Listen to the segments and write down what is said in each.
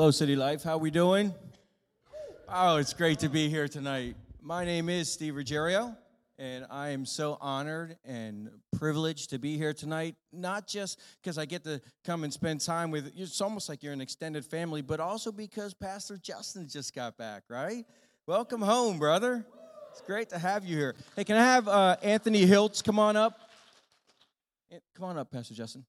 Hello, City Life. How we doing? Oh, it's great to be here tonight. My name is Steve Ruggiero, and I am so honored and privileged to be here tonight. Not just because I get to come and spend time with. It's almost like you're an extended family, but also because Pastor Justin just got back, right? Welcome home, brother. It's great to have you here. Hey, can I have uh, Anthony Hiltz come on up? Come on up, Pastor Justin.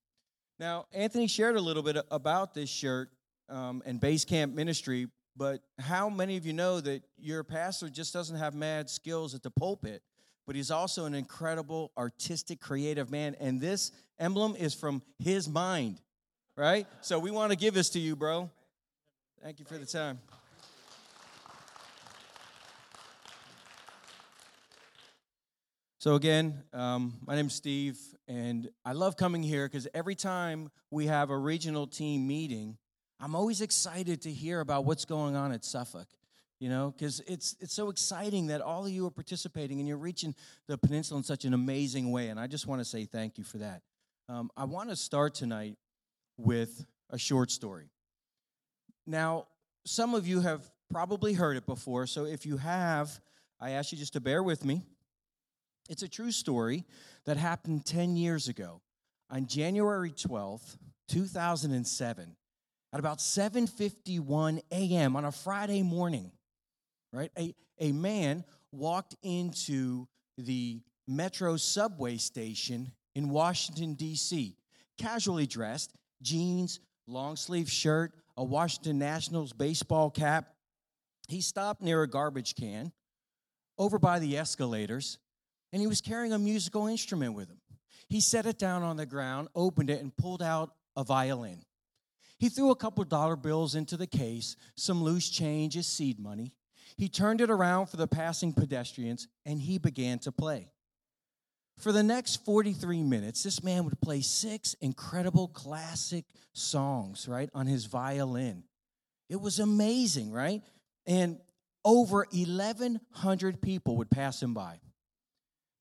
Now, Anthony shared a little bit about this shirt um, and base camp ministry, but how many of you know that your pastor just doesn't have mad skills at the pulpit, but he's also an incredible artistic, creative man, and this emblem is from his mind, right? So we want to give this to you, bro. Thank you for the time. So, again, um, my name's Steve, and I love coming here because every time we have a regional team meeting, I'm always excited to hear about what's going on at Suffolk. You know, because it's it's so exciting that all of you are participating and you're reaching the peninsula in such an amazing way. And I just want to say thank you for that. Um, I want to start tonight with a short story. Now, some of you have probably heard it before, so if you have, I ask you just to bear with me. It's a true story that happened 10 years ago. On January 12th, 2007, at about 7:51 a.m. on a Friday morning, right? A, a man walked into the Metro subway station in Washington D.C., casually dressed, jeans, long sleeve shirt, a Washington Nationals baseball cap. He stopped near a garbage can over by the escalators and he was carrying a musical instrument with him. He set it down on the ground, opened it, and pulled out a violin. He threw a couple dollar bills into the case, some loose change as seed money. He turned it around for the passing pedestrians, and he began to play. For the next 43 minutes, this man would play six incredible classic songs, right, on his violin. It was amazing, right? And over 1,100 people would pass him by.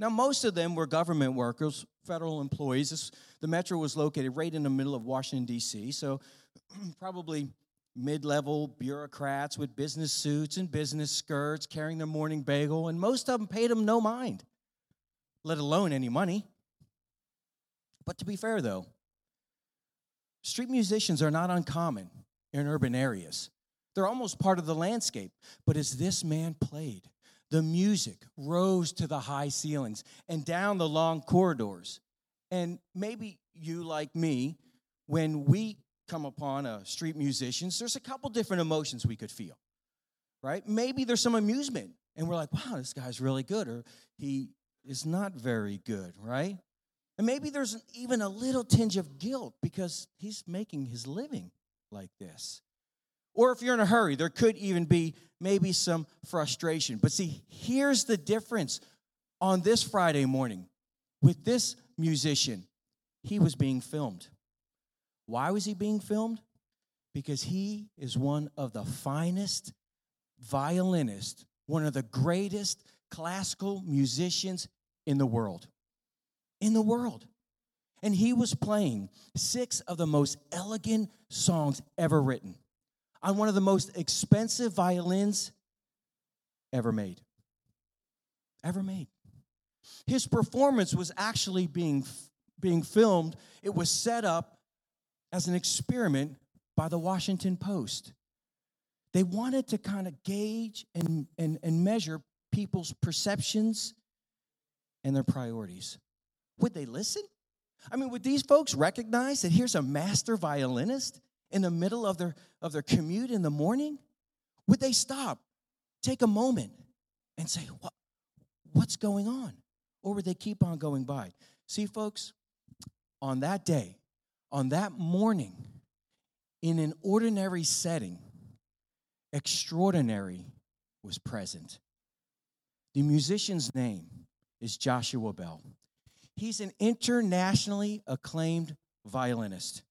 Now, most of them were government workers, federal employees. This, the metro was located right in the middle of Washington, D.C., so probably mid level bureaucrats with business suits and business skirts carrying their morning bagel, and most of them paid them no mind, let alone any money. But to be fair, though, street musicians are not uncommon in urban areas. They're almost part of the landscape. But as this man played, the music rose to the high ceilings and down the long corridors. And maybe you, like me, when we come upon a street musician, there's a couple different emotions we could feel, right? Maybe there's some amusement, and we're like, wow, this guy's really good, or he is not very good, right? And maybe there's even a little tinge of guilt because he's making his living like this. Or if you're in a hurry, there could even be maybe some frustration. But see, here's the difference on this Friday morning with this musician. He was being filmed. Why was he being filmed? Because he is one of the finest violinists, one of the greatest classical musicians in the world. In the world. And he was playing six of the most elegant songs ever written on one of the most expensive violins ever made. Ever made. His performance was actually being, being filmed, it was set up as an experiment by the Washington Post. They wanted to kind of gauge and, and, and measure people's perceptions and their priorities. Would they listen? I mean, would these folks recognize that here's a master violinist in the middle of their, of their commute in the morning? Would they stop, take a moment, and say, what, What's going on? Or would they keep on going by? See, folks, on that day, on that morning, in an ordinary setting, extraordinary was present. The musician's name is Joshua Bell. He's an internationally acclaimed violinist.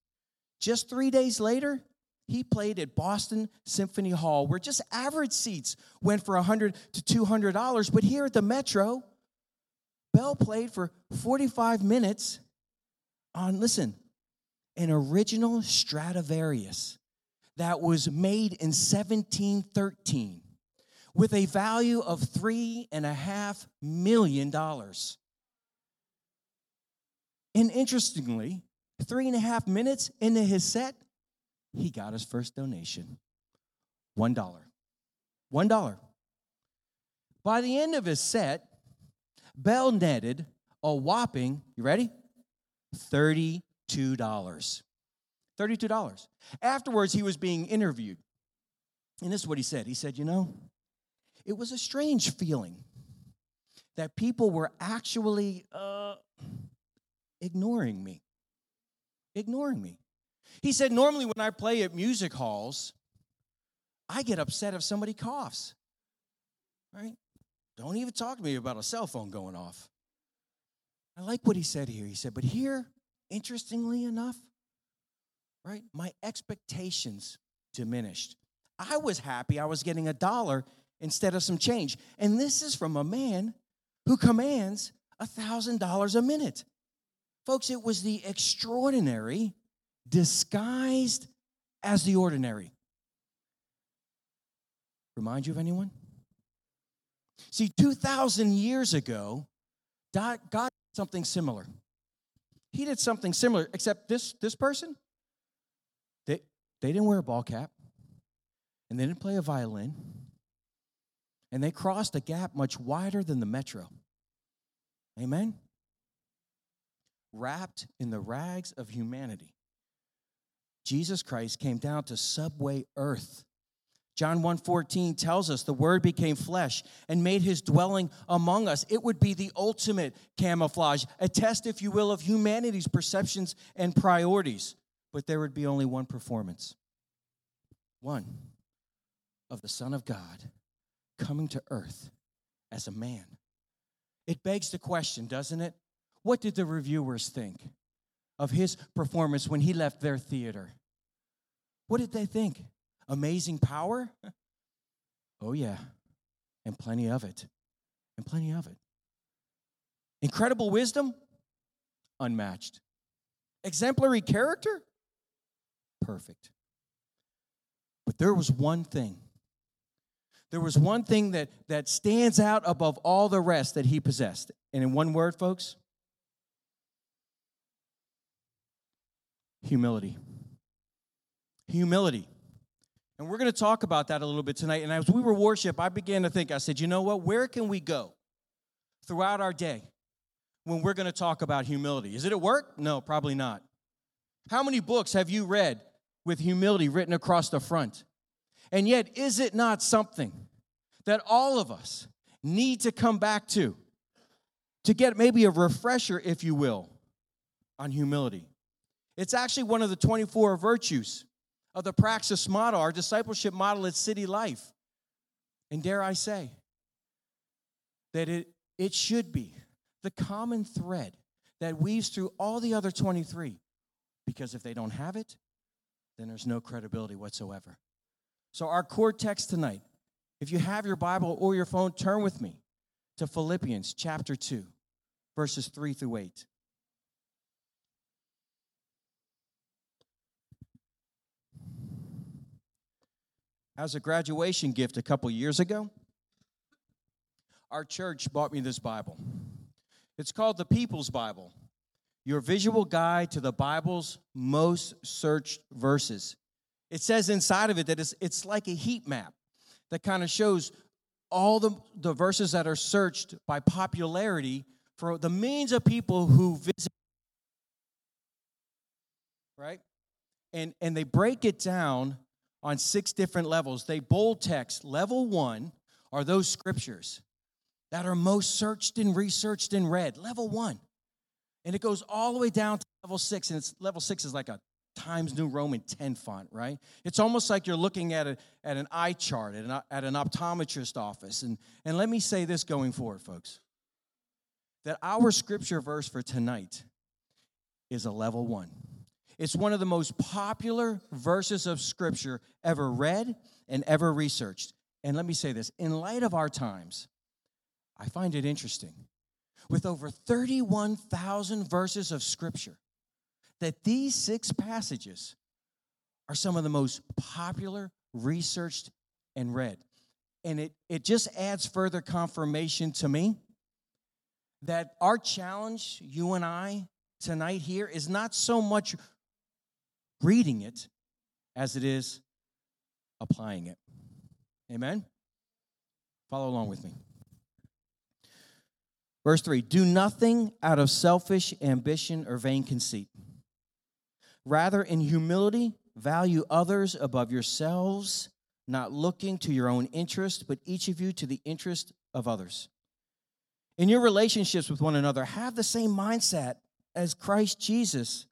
Just three days later, he played at Boston Symphony Hall, where just average seats went for 100 to $200. But here at the Metro, Bell played for 45 minutes on, listen, an original Stradivarius that was made in 1713 with a value of three and a half million dollars. And interestingly, three and a half minutes into his set, he got his first donation one dollar. One dollar. By the end of his set, Bell netted a whopping, you ready? $32. $32. Afterwards, he was being interviewed. And this is what he said. He said, You know, it was a strange feeling that people were actually uh, ignoring me. Ignoring me. He said, Normally, when I play at music halls, I get upset if somebody coughs. Right? Don't even talk to me about a cell phone going off. I like what he said here. He said, But here, interestingly enough, right, my expectations diminished. I was happy I was getting a dollar instead of some change. And this is from a man who commands a $1,000 a minute. Folks, it was the extraordinary disguised as the ordinary. Remind you of anyone? See, 2,000 years ago, God did something similar. He did something similar, except this, this person, they, they didn't wear a ball cap, and they didn't play a violin, and they crossed a gap much wider than the metro. Amen? Wrapped in the rags of humanity, Jesus Christ came down to subway earth John 1:14 tells us the word became flesh and made his dwelling among us. It would be the ultimate camouflage, a test if you will of humanity's perceptions and priorities. But there would be only one performance. One of the son of God coming to earth as a man. It begs the question, doesn't it? What did the reviewers think of his performance when he left their theater? What did they think? Amazing power? Oh, yeah. And plenty of it. And plenty of it. Incredible wisdom? Unmatched. Exemplary character? Perfect. But there was one thing. There was one thing that, that stands out above all the rest that he possessed. And in one word, folks humility. Humility. And we're going to talk about that a little bit tonight. And as we were worship, I began to think, I said, you know what? Where can we go throughout our day when we're going to talk about humility? Is it at work? No, probably not. How many books have you read with humility written across the front? And yet, is it not something that all of us need to come back to? To get maybe a refresher, if you will, on humility. It's actually one of the 24 virtues of the praxis model, our discipleship model at City Life. And dare I say that it, it should be the common thread that weaves through all the other 23. Because if they don't have it, then there's no credibility whatsoever. So, our core text tonight, if you have your Bible or your phone, turn with me to Philippians chapter 2, verses 3 through 8. As a graduation gift a couple years ago, our church bought me this Bible. It's called the People's Bible, your visual guide to the Bible's most searched verses. It says inside of it that it's, it's like a heat map that kind of shows all the, the verses that are searched by popularity for the millions of people who visit. Right? And, and they break it down on six different levels. They bold text. Level one are those scriptures that are most searched and researched and read. Level one. And it goes all the way down to level six. And it's level six is like a Times New Roman 10 font, right? It's almost like you're looking at, a, at an eye chart at an, at an optometrist office. And, and let me say this going forward, folks that our scripture verse for tonight is a level one. It's one of the most popular verses of scripture ever read and ever researched. And let me say this in light of our times, I find it interesting. With over 31,000 verses of scripture, that these six passages are some of the most popular, researched, and read. And it, it just adds further confirmation to me that our challenge, you and I, tonight here, is not so much reading it as it is applying it. Amen? Follow along with me. Verse 3 Do nothing out of selfish ambition or vain conceit. Rather, in humility, value others above yourselves, not looking to your own interest, but each of you to the interest of others. In your relationships with one another, have the same mindset as Christ Jesus,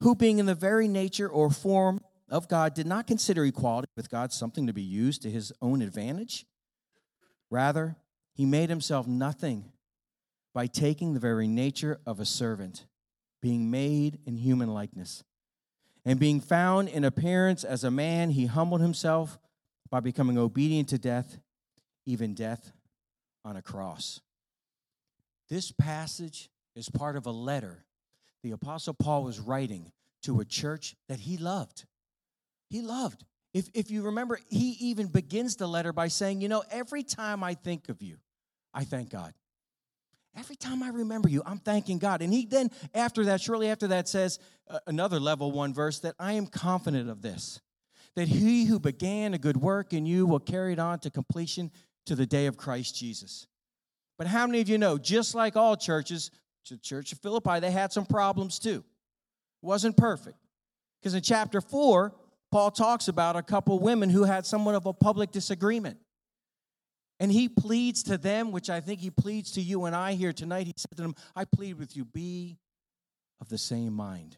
who, being in the very nature or form of God, did not consider equality with God something to be used to his own advantage. Rather, he made himself nothing by taking the very nature of a servant, being made in human likeness. And being found in appearance as a man, he humbled himself by becoming obedient to death, even death on a cross. This passage is part of a letter the Apostle Paul was writing to a church that he loved. He loved. If, if you remember, he even begins the letter by saying, You know, every time I think of you, I thank God. Every time I remember you, I'm thanking God. And he then, after that, shortly after that, says uh, another level one verse that I am confident of this, that he who began a good work in you will carry it on to completion to the day of Christ Jesus. But how many of you know, just like all churches, the church of Philippi, they had some problems too. It wasn't perfect. Because in chapter four, Paul talks about a couple women who had somewhat of a public disagreement. And he pleads to them, which I think he pleads to you and I here tonight. He said to them, I plead with you, be of the same mind.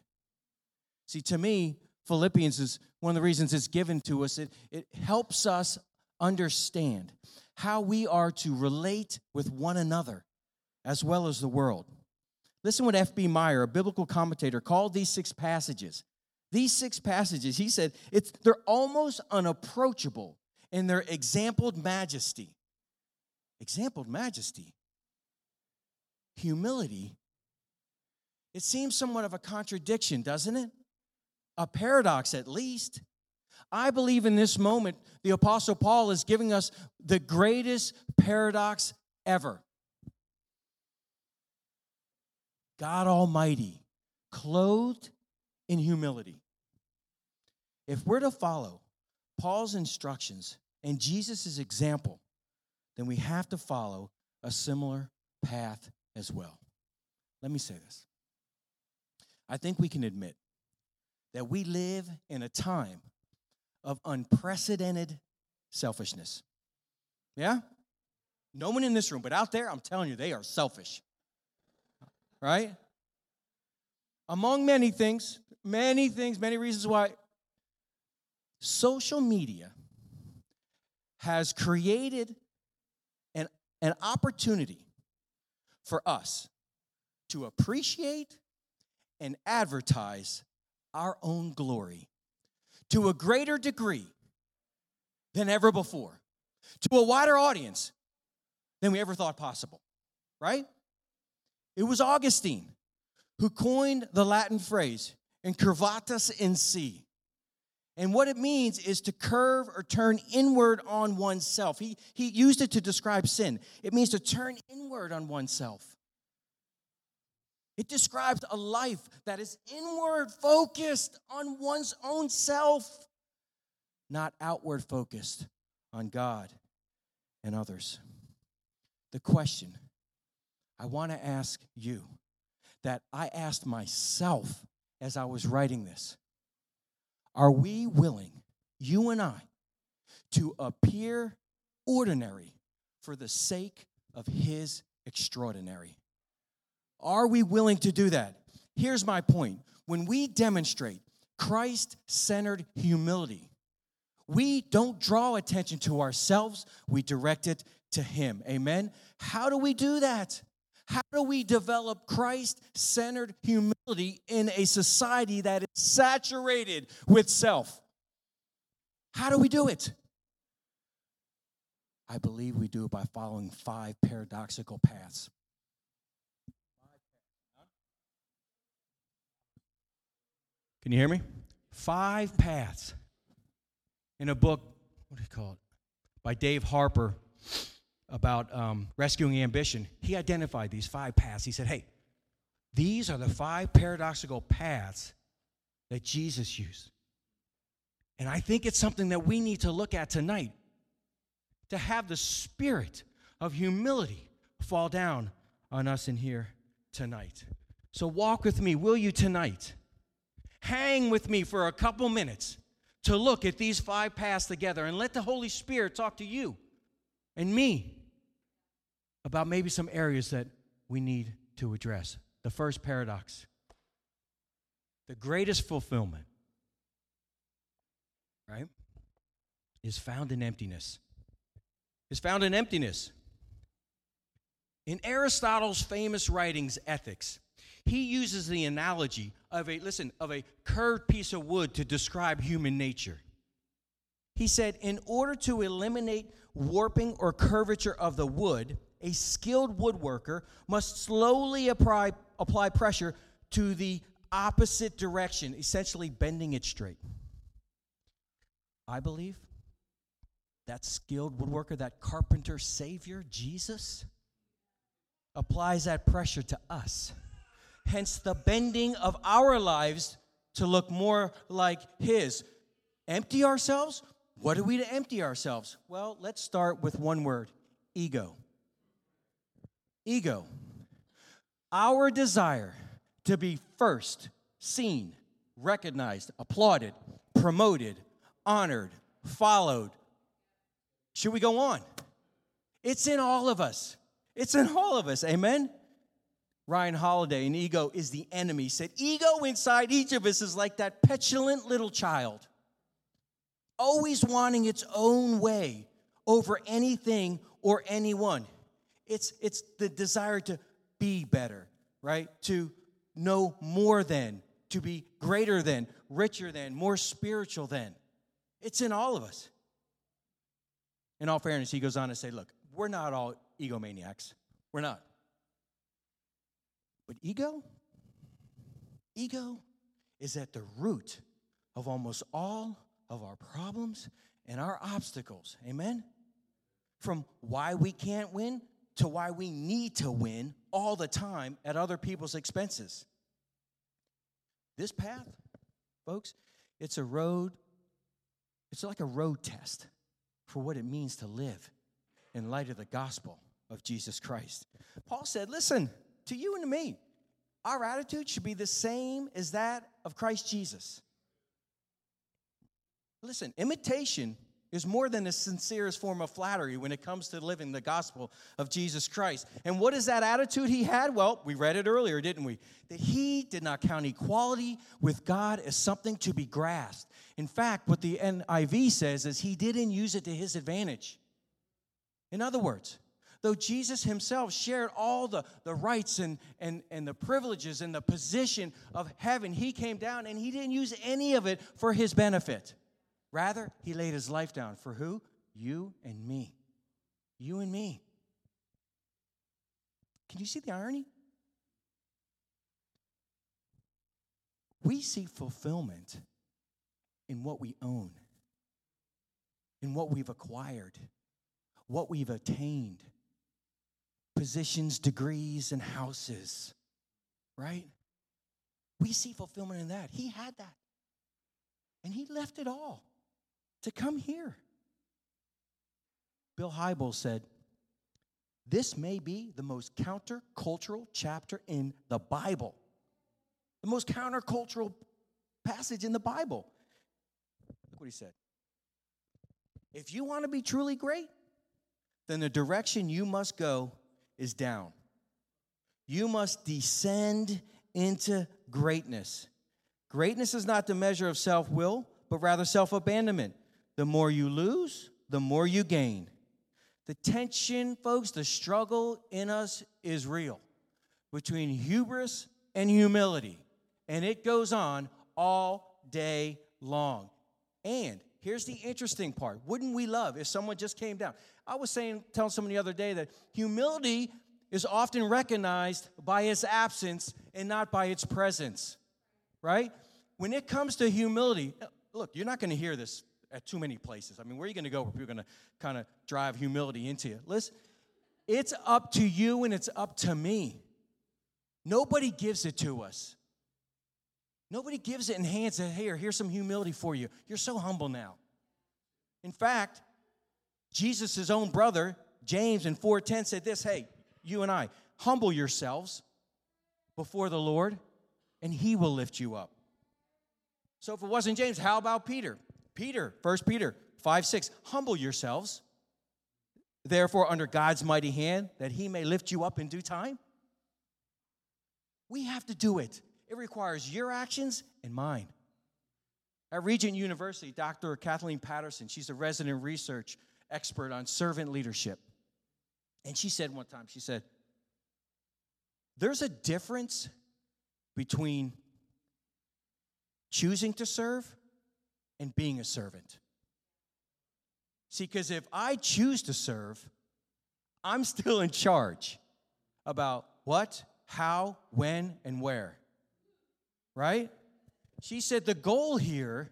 See, to me, Philippians is one of the reasons it's given to us. It, it helps us understand how we are to relate with one another as well as the world. Listen what F.B. Meyer, a biblical commentator, called these six passages. These six passages, he said, it's, they're almost unapproachable in their exampled majesty exampled majesty, humility. It seems somewhat of a contradiction, doesn't it? A paradox, at least. I believe in this moment, the Apostle Paul is giving us the greatest paradox ever. God Almighty, clothed in humility. If we're to follow Paul's instructions and Jesus' example, then we have to follow a similar path as well. Let me say this. I think we can admit that we live in a time of unprecedented selfishness. Yeah? No one in this room, but out there, I'm telling you, they are selfish. Right? Among many things, many things, many reasons why social media has created an an opportunity for us to appreciate and advertise our own glory to a greater degree than ever before, to a wider audience than we ever thought possible, right? It was Augustine who coined the Latin phrase, incurvatus in se, and what it means is to curve or turn inward on oneself. He, he used it to describe sin. It means to turn inward on oneself. It describes a life that is inward focused on one's own self, not outward focused on God and others. The question I want to ask you that I asked myself as I was writing this are we willing, you and I, to appear ordinary for the sake of His extraordinary? Are we willing to do that? Here's my point. When we demonstrate Christ centered humility, we don't draw attention to ourselves, we direct it to Him. Amen? How do we do that? How do we develop Christ centered humility in a society that is saturated with self? How do we do it? I believe we do it by following five paradoxical paths. Can you hear me? Five paths in a book, what do you call it, by Dave Harvey about um, rescuing ambition, he identified these five paths. He said, hey, these are the five paradoxical paths that Jesus used. And I think it's something that we need to look at tonight to have the spirit of humility fall down on us in here tonight. So, walk with me, will you, tonight? Hang with me for a couple minutes to look at these five paths together and let the Holy Spirit talk to you and me about maybe some areas that we need to address. The first paradox the greatest fulfillment, right, is found in emptiness. Is found in emptiness. In Aristotle's famous writings, Ethics, he uses the analogy of a, listen, of a curved piece of wood to describe human nature. He said, in order to eliminate warping or curvature of the wood, a skilled woodworker must slowly apply, apply pressure to the opposite direction, essentially bending it straight. I believe that skilled woodworker, that carpenter savior, Jesus, applies that pressure to us. Hence, the bending of our lives to look more like His. Empty ourselves? What are we to empty ourselves? Well, let's start with one word ego. Ego. Our desire to be first seen, recognized, applauded, promoted, honored, followed. Should we go on? It's in all of us. It's in all of us. Amen? Ryan Holiday in Ego is the Enemy said, Ego inside each of us is like that petulant little child, always wanting its own way over anything or anyone. It's, it's the desire to be better, right? To know more than, to be greater than, richer than, more spiritual than. It's in all of us. In all fairness, he goes on to say, look, we're not all egomaniacs. We're not. But ego, ego is at the root of almost all of our problems and our obstacles. Amen? From why we can't win to why we need to win all the time at other people's expenses. This path, folks, it's a road, it's like a road test for what it means to live in light of the gospel of Jesus Christ. Paul said, Listen, to you and to me, our attitude should be the same as that of Christ Jesus. Listen, imitation is more than the sincerest form of flattery when it comes to living the gospel of Jesus Christ. And what is that attitude he had? Well, we read it earlier, didn't we? That he did not count equality with God as something to be grasped. In fact, what the NIV says is he didn't use it to his advantage. In other words, though Jesus himself shared all the, the rights and, and, and the privileges and the position of heaven, he came down and he didn't use any of it for his benefit. Rather, he laid his life down for who? You and me. You and me. Can you see the irony? We see fulfillment in what we own, in what we've acquired, what we've attained positions, degrees, and houses, right? We see fulfillment in that. He had that. And he left it all to come here. Bill Hybels said, This may be the most countercultural chapter in the Bible, the most countercultural passage in the Bible. Look what he said. If you want to be truly great, then the direction you must go is down. You must descend into greatness. Greatness is not the measure of self will, but rather self abandonment. The more you lose, the more you gain. The tension, folks, the struggle in us is real between hubris and humility. And it goes on all day long. And here's the interesting part wouldn't we love if someone just came down? I was saying, telling someone the other day that humility is often recognized by its absence and not by its presence, right? When it comes to humility, look, you're not going to hear this at too many places. I mean, where are you going to go where people are going to kind of drive humility into you? Listen, it's up to you and it's up to me. Nobody gives it to us. Nobody gives it and hands it, here, here's some humility for you. You're so humble now. In fact, Jesus' own brother, James in 4:10 said this, hey, you and I, humble yourselves before the Lord, and he will lift you up. So if it wasn't James, how about Peter? Peter, 1 Peter 5 6, humble yourselves, therefore, under God's mighty hand, that he may lift you up in due time. We have to do it. It requires your actions and mine. At Regent University, Dr. Kathleen Patterson, she's a resident research expert on servant leadership. And she said one time, she said, There's a difference between choosing to serve and being a servant. See, because if I choose to serve, I'm still in charge about what, how, when, and where. Right? She said the goal here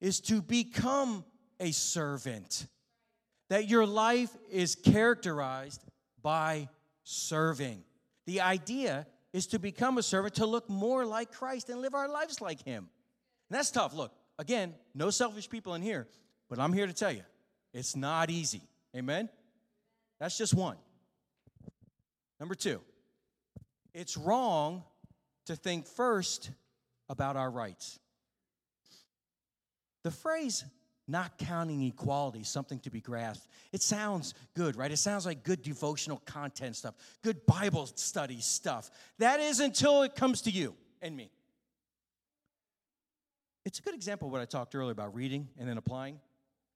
is to become a servant, that your life is characterized by serving. The idea is to become a servant, to look more like Christ and live our lives like Him. And that's tough. Look, again, no selfish people in here, but I'm here to tell you it's not easy. Amen? That's just one. Number two, it's wrong to think first about our rights. The phrase not counting equality, something to be grasped. It sounds good, right? It sounds like good devotional content stuff, good Bible study stuff. That is until it comes to you and me. It's a good example of what I talked earlier about reading and then applying.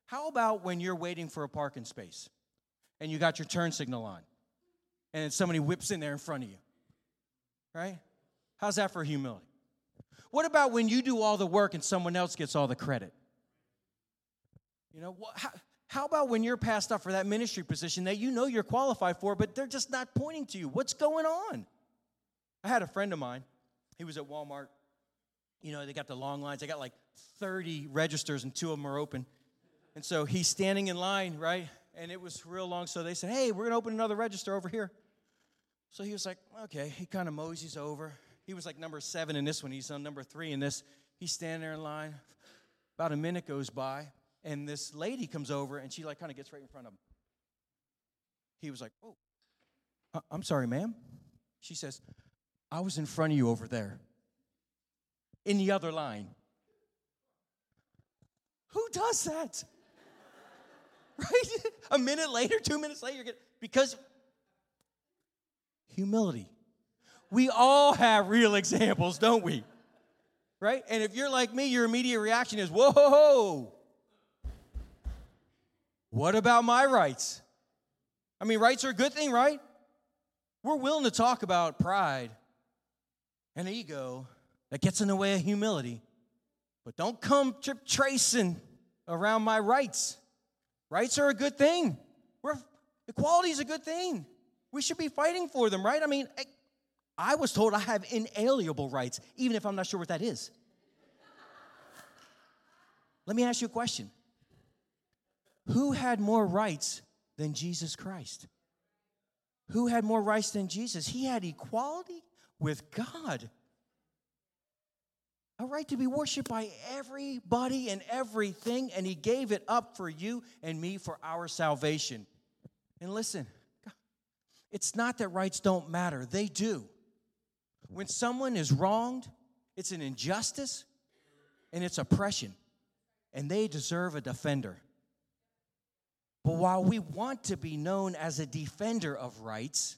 How about when you're waiting for a parking space and you got your turn signal on and then somebody whips in there in front of you? Right? How's that for humility? What about when you do all the work and someone else gets all the credit? You know, how, how about when you're passed up for that ministry position that you know you're qualified for, but they're just not pointing to you? What's going on? I had a friend of mine, he was at Walmart. You know, they got the long lines, they got like 30 registers, and two of them are open. And so he's standing in line, right? And it was real long. So they said, Hey, we're going to open another register over here. So he was like, Okay. He kind of moseys over. He was like number seven in this one. He's on number three in this. He's standing there in line. About a minute goes by, and this lady comes over, and she like kind of gets right in front of him. He was like, "Oh, uh, I'm sorry, ma'am." She says, "I was in front of you over there, in the other line." Who does that? right? a minute later, two minutes later, you get because humility. We all have real examples, don't we? Right? And if you're like me, your immediate reaction is, whoa, what about my rights? I mean, rights are a good thing, right? We're willing to talk about pride and ego that gets in the way of humility, but don't come trip tracing around my rights. Rights are a good thing. We're, equality is a good thing. We should be fighting for them, right? I mean, I was told I have inalienable rights, even if I'm not sure what that is. Let me ask you a question Who had more rights than Jesus Christ? Who had more rights than Jesus? He had equality with God. A right to be worshiped by everybody and everything, and He gave it up for you and me for our salvation. And listen, it's not that rights don't matter, they do. When someone is wronged, it's an injustice and it's oppression, and they deserve a defender. But while we want to be known as a defender of rights,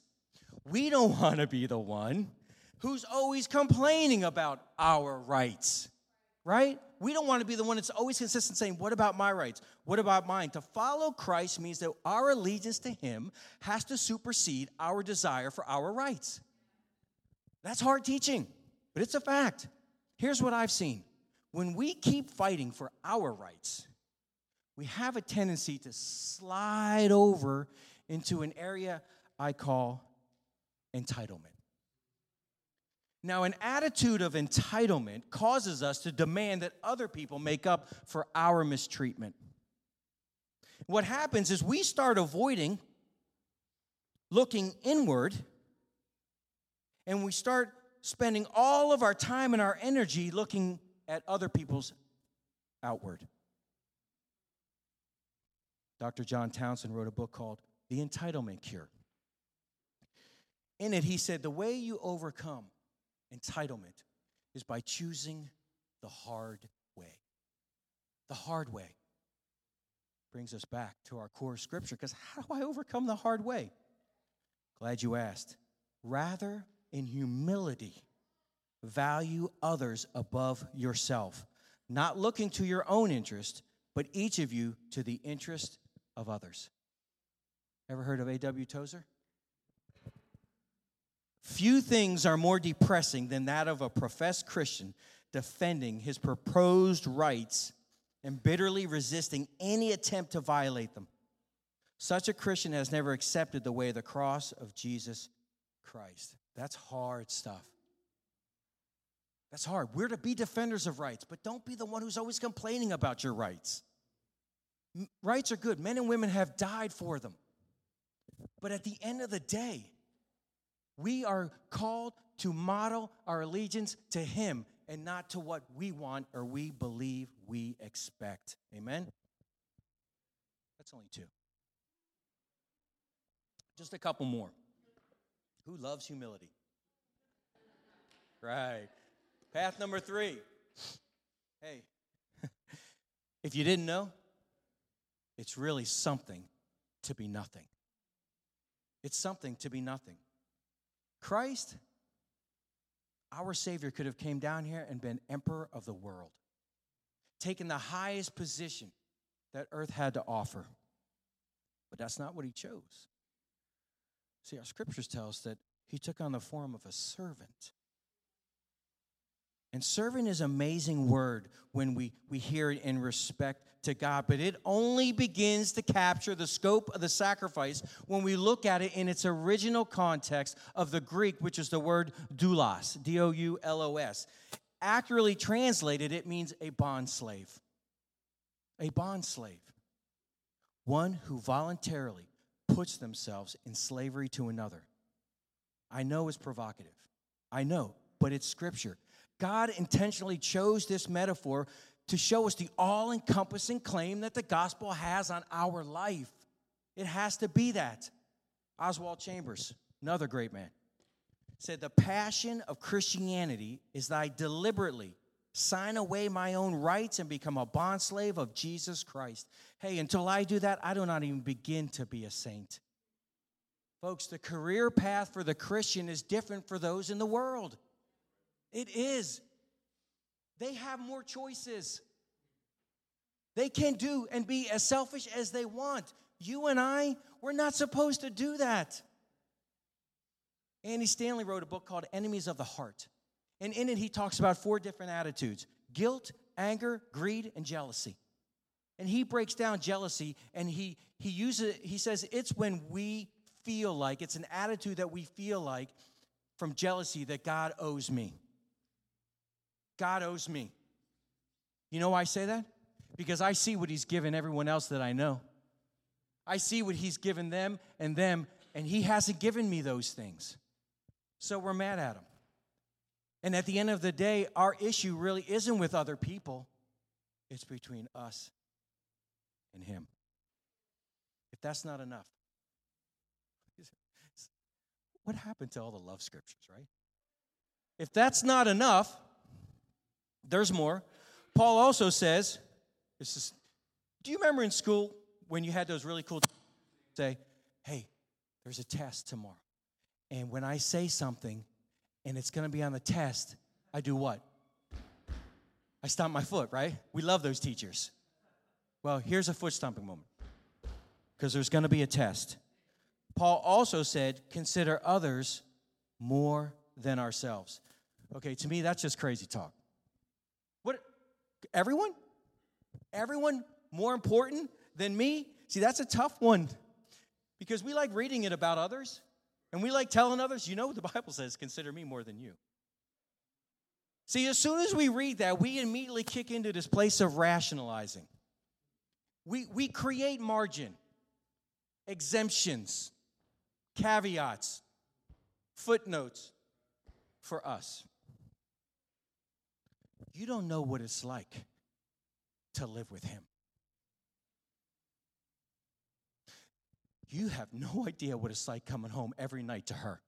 we don't want to be the one who's always complaining about our rights, right? We don't want to be the one that's always consistent saying, What about my rights? What about mine? To follow Christ means that our allegiance to Him has to supersede our desire for our rights. That's hard teaching, but it's a fact. Here's what I've seen when we keep fighting for our rights, we have a tendency to slide over into an area I call entitlement. Now, an attitude of entitlement causes us to demand that other people make up for our mistreatment. What happens is we start avoiding looking inward and we start spending all of our time and our energy looking at other people's outward. Dr. John Townsend wrote a book called The Entitlement Cure. In it, he said, The way you overcome entitlement is by choosing the hard way. The hard way brings us back to our core scripture because how do I overcome the hard way? Glad you asked. Rather, in humility, value others above yourself, not looking to your own interest, but each of you to the interest of others. Ever heard of A.W. Tozer? Few things are more depressing than that of a professed Christian defending his proposed rights and bitterly resisting any attempt to violate them. Such a Christian has never accepted the way of the cross of Jesus Christ. That's hard stuff. That's hard. We're to be defenders of rights, but don't be the one who's always complaining about your rights. Rights are good. Men and women have died for them. But at the end of the day, we are called to model our allegiance to Him and not to what we want or we believe we expect. Amen? That's only two. Just a couple more. Who loves humility? Right. Path number three. Hey, if you didn't know, it's really something to be nothing. It's something to be nothing. Christ, our Savior, could have came down here and been emperor of the world, taken the highest position that earth had to offer. But that's not what he chose. See, our scriptures tell us that he took on the form of a servant. And servant is an amazing word when we, we hear it in respect to God, but it only begins to capture the scope of the sacrifice when we look at it in its original context of the Greek, which is the word doulos, D O U L O S. Accurately translated, it means a bond slave. A bond slave. One who voluntarily puts themselves in slavery to another. I know it's provocative. I know, but it's scripture. God intentionally chose this metaphor to show us the all encompassing claim that the gospel has on our life. It has to be that. Oswald Chambers, another great man, said, The passion of Christianity is that I deliberately sign away my own rights and become a bondslave of Jesus Christ. Hey, until I do that, I do not even begin to be a saint. Folks, the career path for the Christian is different for those in the world. It is. They have more choices. They can do and be as selfish as they want. You and I, we're not supposed to do that. Andy Stanley wrote a book called Enemies of the Heart. And in it, he talks about four different attitudes guilt, anger, greed, and jealousy. And he breaks down jealousy and he, he uses he says it's when we feel like, it's an attitude that we feel like from jealousy that God owes me. God owes me. You know why I say that? Because I see what He's given everyone else that I know. I see what He's given them and them, and He hasn't given me those things. So we're mad at Him. And at the end of the day, our issue really isn't with other people, it's between us and Him. If that's not enough, what happened to all the love scriptures, right? If that's not enough, there's more. Paul also says, this is, do you remember in school when you had those really cool say, hey, there's a test tomorrow. And when I say something and it's going to be on the test, I do what? I stomp my foot, right? We love those teachers. Well, here's a foot stomping moment because there's going to be a test. Paul also said, consider others more than ourselves. Okay, to me, that's just crazy talk. Everyone? Everyone more important than me? See, that's a tough one because we like reading it about others and we like telling others, you know what the Bible says, consider me more than you. See, as soon as we read that, we immediately kick into this place of rationalizing. We, we create margin, exemptions, caveats, footnotes for us. You don't know what it's like to live with Him. You have no idea what it's like coming home every night to her.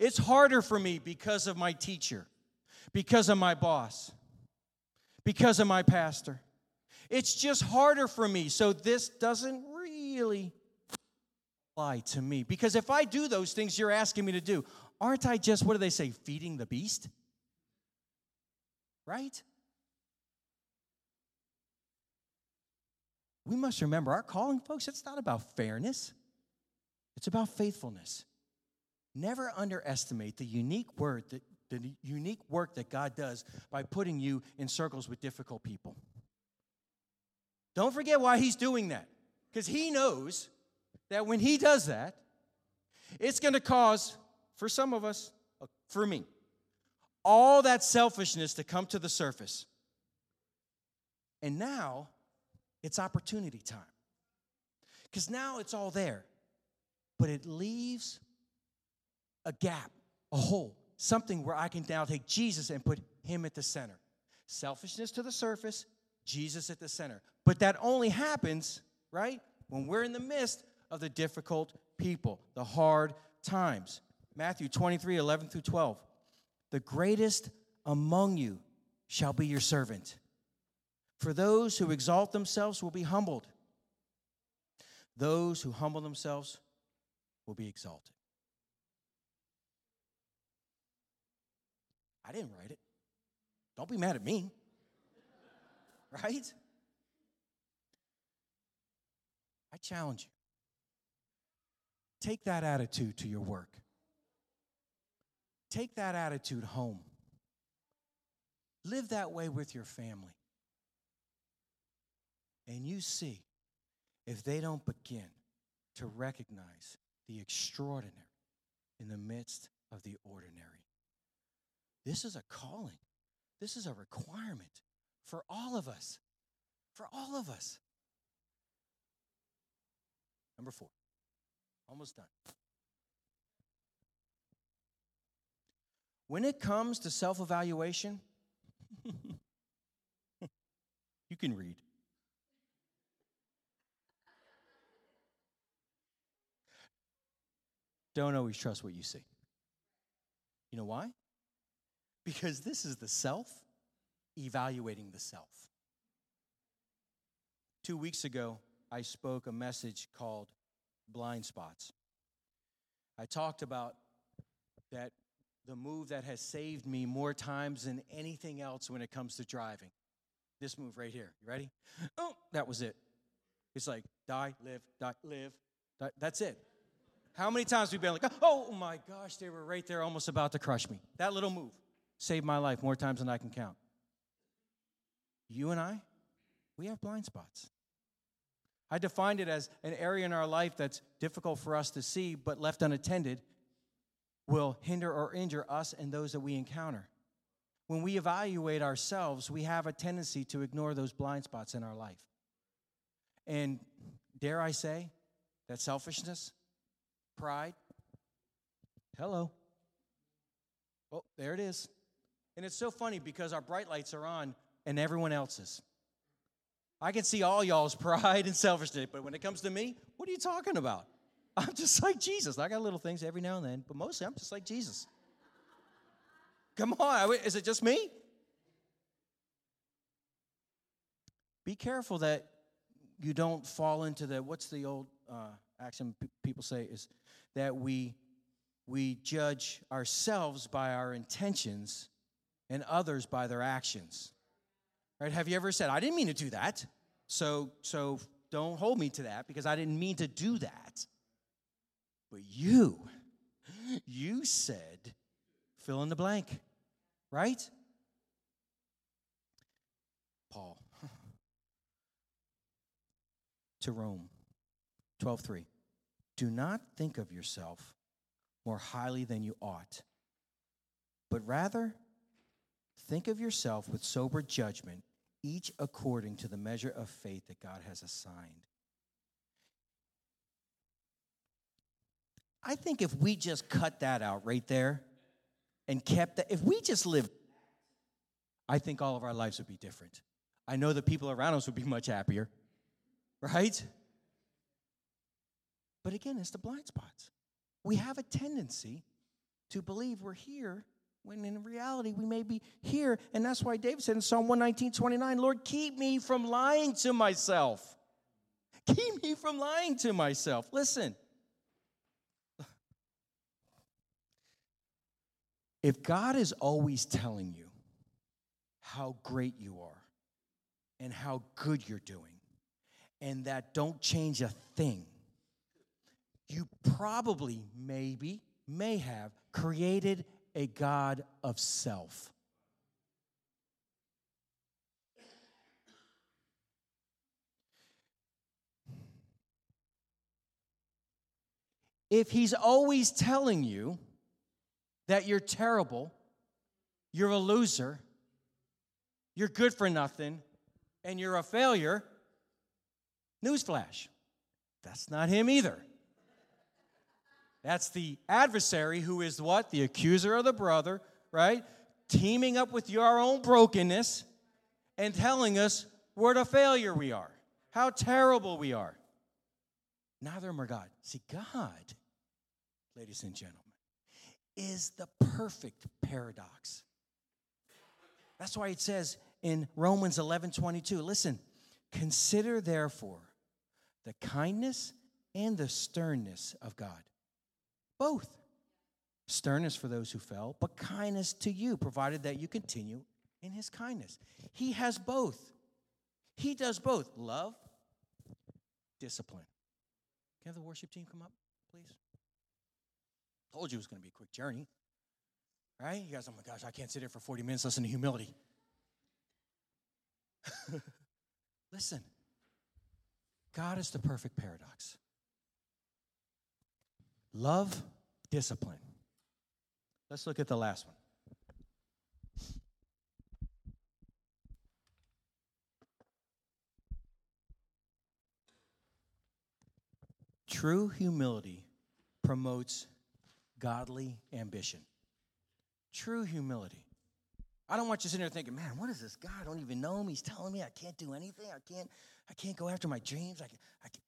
It's harder for me because of my teacher, because of my boss, because of my pastor. It's just harder for me. So this doesn't really apply to me. Because if I do those things you're asking me to do, aren't I just, what do they say, feeding the beast? Right? We must remember our calling, folks, it's not about fairness, it's about faithfulness. Never underestimate the unique word that the unique work that God does by putting you in circles with difficult people. Don't forget why he's doing that. Because he knows that when he does that, it's going to cause, for some of us, uh, for me, all that selfishness to come to the surface. And now it's opportunity time. Because now it's all there, but it leaves a gap, a hole, something where I can now take Jesus and put him at the center. Selfishness to the surface, Jesus at the center. But that only happens, right, when we're in the midst of the difficult people, the hard times. Matthew 23 11 through 12. The greatest among you shall be your servant. For those who exalt themselves will be humbled, those who humble themselves will be exalted. I didn't write it. Don't be mad at me. Right? I challenge you. Take that attitude to your work. Take that attitude home. Live that way with your family. And you see if they don't begin to recognize the extraordinary in the midst of the ordinary. This is a calling, this is a requirement for all of us. For all of us. Number four, almost done. When it comes to self evaluation, you can read. Don't always trust what you see. You know why? Because this is the self evaluating the self. Two weeks ago, I spoke a message called Blind Spots. I talked about that the move that has saved me more times than anything else when it comes to driving. This move right here. You ready? Oh, that was it. It's like die, live, die, live. Die. That's it. How many times we've been like, oh my gosh, they were right there almost about to crush me. That little move saved my life more times than I can count. You and I, we have blind spots. I defined it as an area in our life that's difficult for us to see, but left unattended will hinder or injure us and those that we encounter. When we evaluate ourselves, we have a tendency to ignore those blind spots in our life. And dare I say that selfishness, pride, hello. Oh, there it is. And it's so funny because our bright lights are on and everyone else's. I can see all y'all's pride and selfishness, but when it comes to me, what are you talking about? I'm just like Jesus. I got little things every now and then, but mostly I'm just like Jesus. Come on, is it just me? Be careful that you don't fall into the what's the old uh, axiom people say is that we we judge ourselves by our intentions and others by their actions. Right? Have you ever said, I didn't mean to do that? So, so don't hold me to that because I didn't mean to do that. But you, you said, fill in the blank, right? Paul to Rome 12:3 Do not think of yourself more highly than you ought but rather think of yourself with sober judgment, each according to the measure of faith that God has assigned. I think if we just cut that out right there and kept that, if we just lived, I think all of our lives would be different. I know the people around us would be much happier, right? But again, it's the blind spots. We have a tendency to believe we're here when in reality we may be here. And that's why David said in Psalm 119, 29, Lord, keep me from lying to myself. Keep me from lying to myself. Listen, if God is always telling you how great you are and how good you're doing, and that don't change a thing, you probably, maybe, may have created a God of self. If he's always telling you that you're terrible, you're a loser, you're good for nothing, and you're a failure, newsflash, that's not him either. That's the adversary who is what? The accuser of the brother, right? Teaming up with your own brokenness and telling us what a failure we are, how terrible we are. Neither of them are God. See, God, ladies and gentlemen, is the perfect paradox. That's why it says in Romans 11 22, listen, consider therefore the kindness and the sternness of God both. Sternness for those who fell, but kindness to you, provided that you continue in his kindness. He has both. He does both love, discipline. Can the worship team come up, please? Told you it was going to be a quick journey. Right? You guys, oh my gosh, I can't sit here for 40 minutes listening to humility. Listen, God is the perfect paradox. Love, discipline. Let's look at the last one. True humility promotes godly ambition. True humility. I don't want you sitting there thinking, man, what is this guy? I don't even know him. He's telling me I can't do anything. I can't, I can't go after my dreams. I,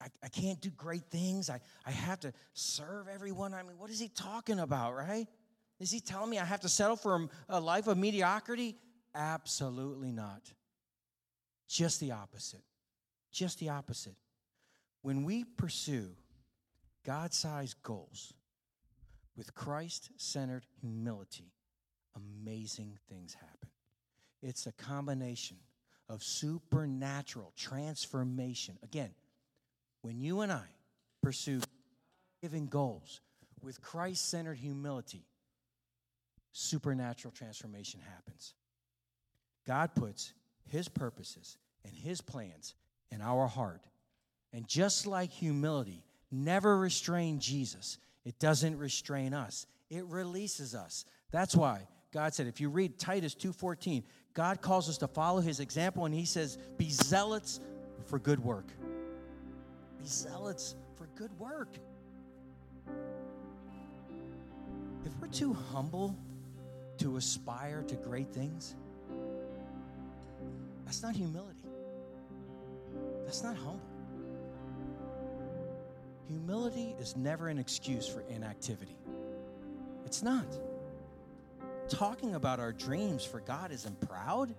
I, I, can't do great things. I, I have to serve everyone. I mean, what is he talking about, right? Is he telling me I have to settle for a life of mediocrity? Absolutely not. Just the opposite. Just the opposite. When we pursue God sized goals with Christ centered humility, amazing things happen. It's a combination of supernatural transformation. Again, when you and I pursue given goals with Christ centered humility, supernatural transformation happens. God puts His purposes and His plans in our heart. And just like humility never restrained Jesus, it doesn't restrain us, it releases us. That's why God said, if you read Titus 2:14, God calls us to follow his example and he says, be zealots for good work. Be zealots for good work. If we're too humble to aspire to great things, that's not humility. That's not humble. Humility is never an excuse for inactivity. It's not talking about our dreams for God isn't proud,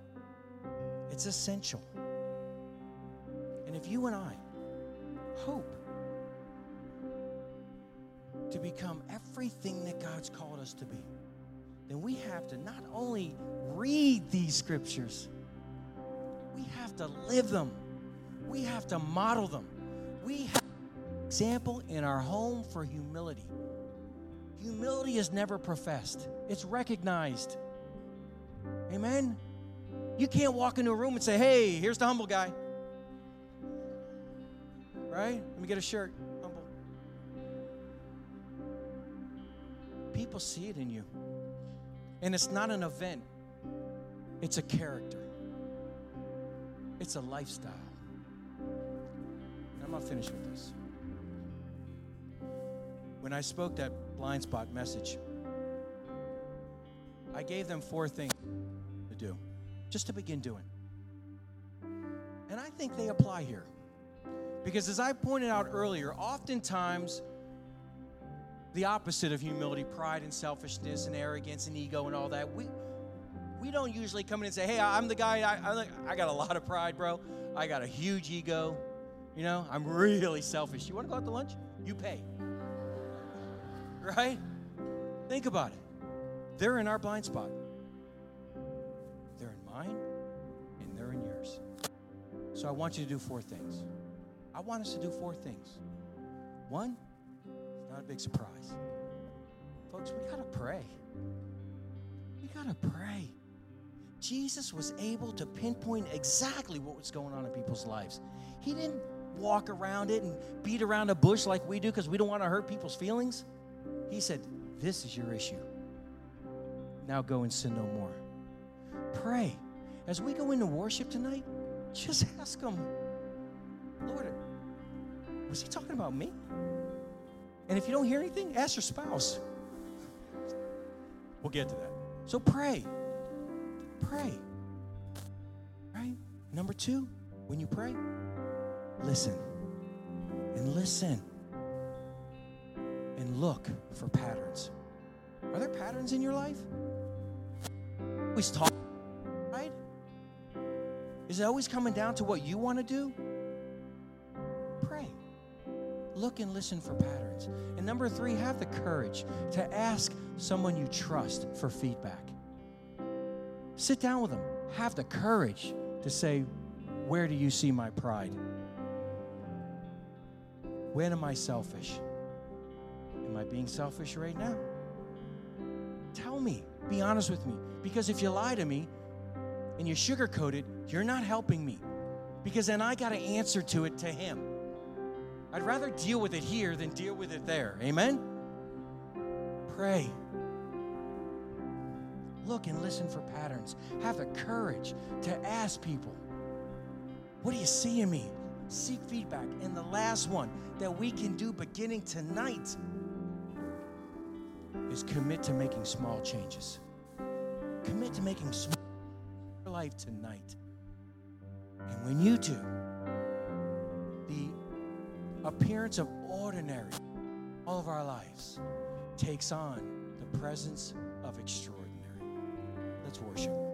it's essential. And if you and I hope to become everything that God's called us to be, then we have to not only read these scriptures, we have to live them. We have to model them. We have example in our home for humility. Humility is never professed, it's recognized. Amen? You can't walk into a room and say, hey, here's the humble guy. Right? Let me get a shirt. Humble. People see it in you. And it's not an event, it's a character, it's a lifestyle. And I'm not finished with this. When I spoke that blind spot message, I gave them four things to do, just to begin doing. And I think they apply here. Because as I pointed out earlier, oftentimes the opposite of humility, pride and selfishness and arrogance and ego and all that, we, we don't usually come in and say, hey, I'm the guy, I, I, I got a lot of pride, bro. I got a huge ego. You know, I'm really selfish. You want to go out to lunch? You pay. Right? Think about it. They're in our blind spot. They're in mine and they're in yours. So I want you to do four things. I want us to do four things. One, it's not a big surprise. Folks, we got to pray. We got to pray. Jesus was able to pinpoint exactly what was going on in people's lives. He didn't walk around it and beat around a bush like we do because we don't want to hurt people's feelings. He said, This is your issue. Now go and sin no more. Pray. As we go into worship tonight, just ask Him, Lord, was he talking about me? And if you don't hear anything, ask your spouse. We'll get to that. So pray. Pray. Right? Number two, when you pray, listen. And listen. And look for patterns. Are there patterns in your life? Always talk, right? Is it always coming down to what you want to do? Pray look and listen for patterns. And number three, have the courage to ask someone you trust for feedback. Sit down with them. Have the courage to say, Where do you see my pride? When am I selfish? Being selfish right now? Tell me. Be honest with me. Because if you lie to me and you sugarcoat it, you're not helping me. Because then I got to answer to it to him. I'd rather deal with it here than deal with it there. Amen? Pray. Look and listen for patterns. Have the courage to ask people, What do you see in me? Seek feedback. And the last one that we can do beginning tonight is commit to making small changes. Commit to making small your life tonight. And when you do, the appearance of ordinary all of our lives takes on the presence of extraordinary. Let's worship.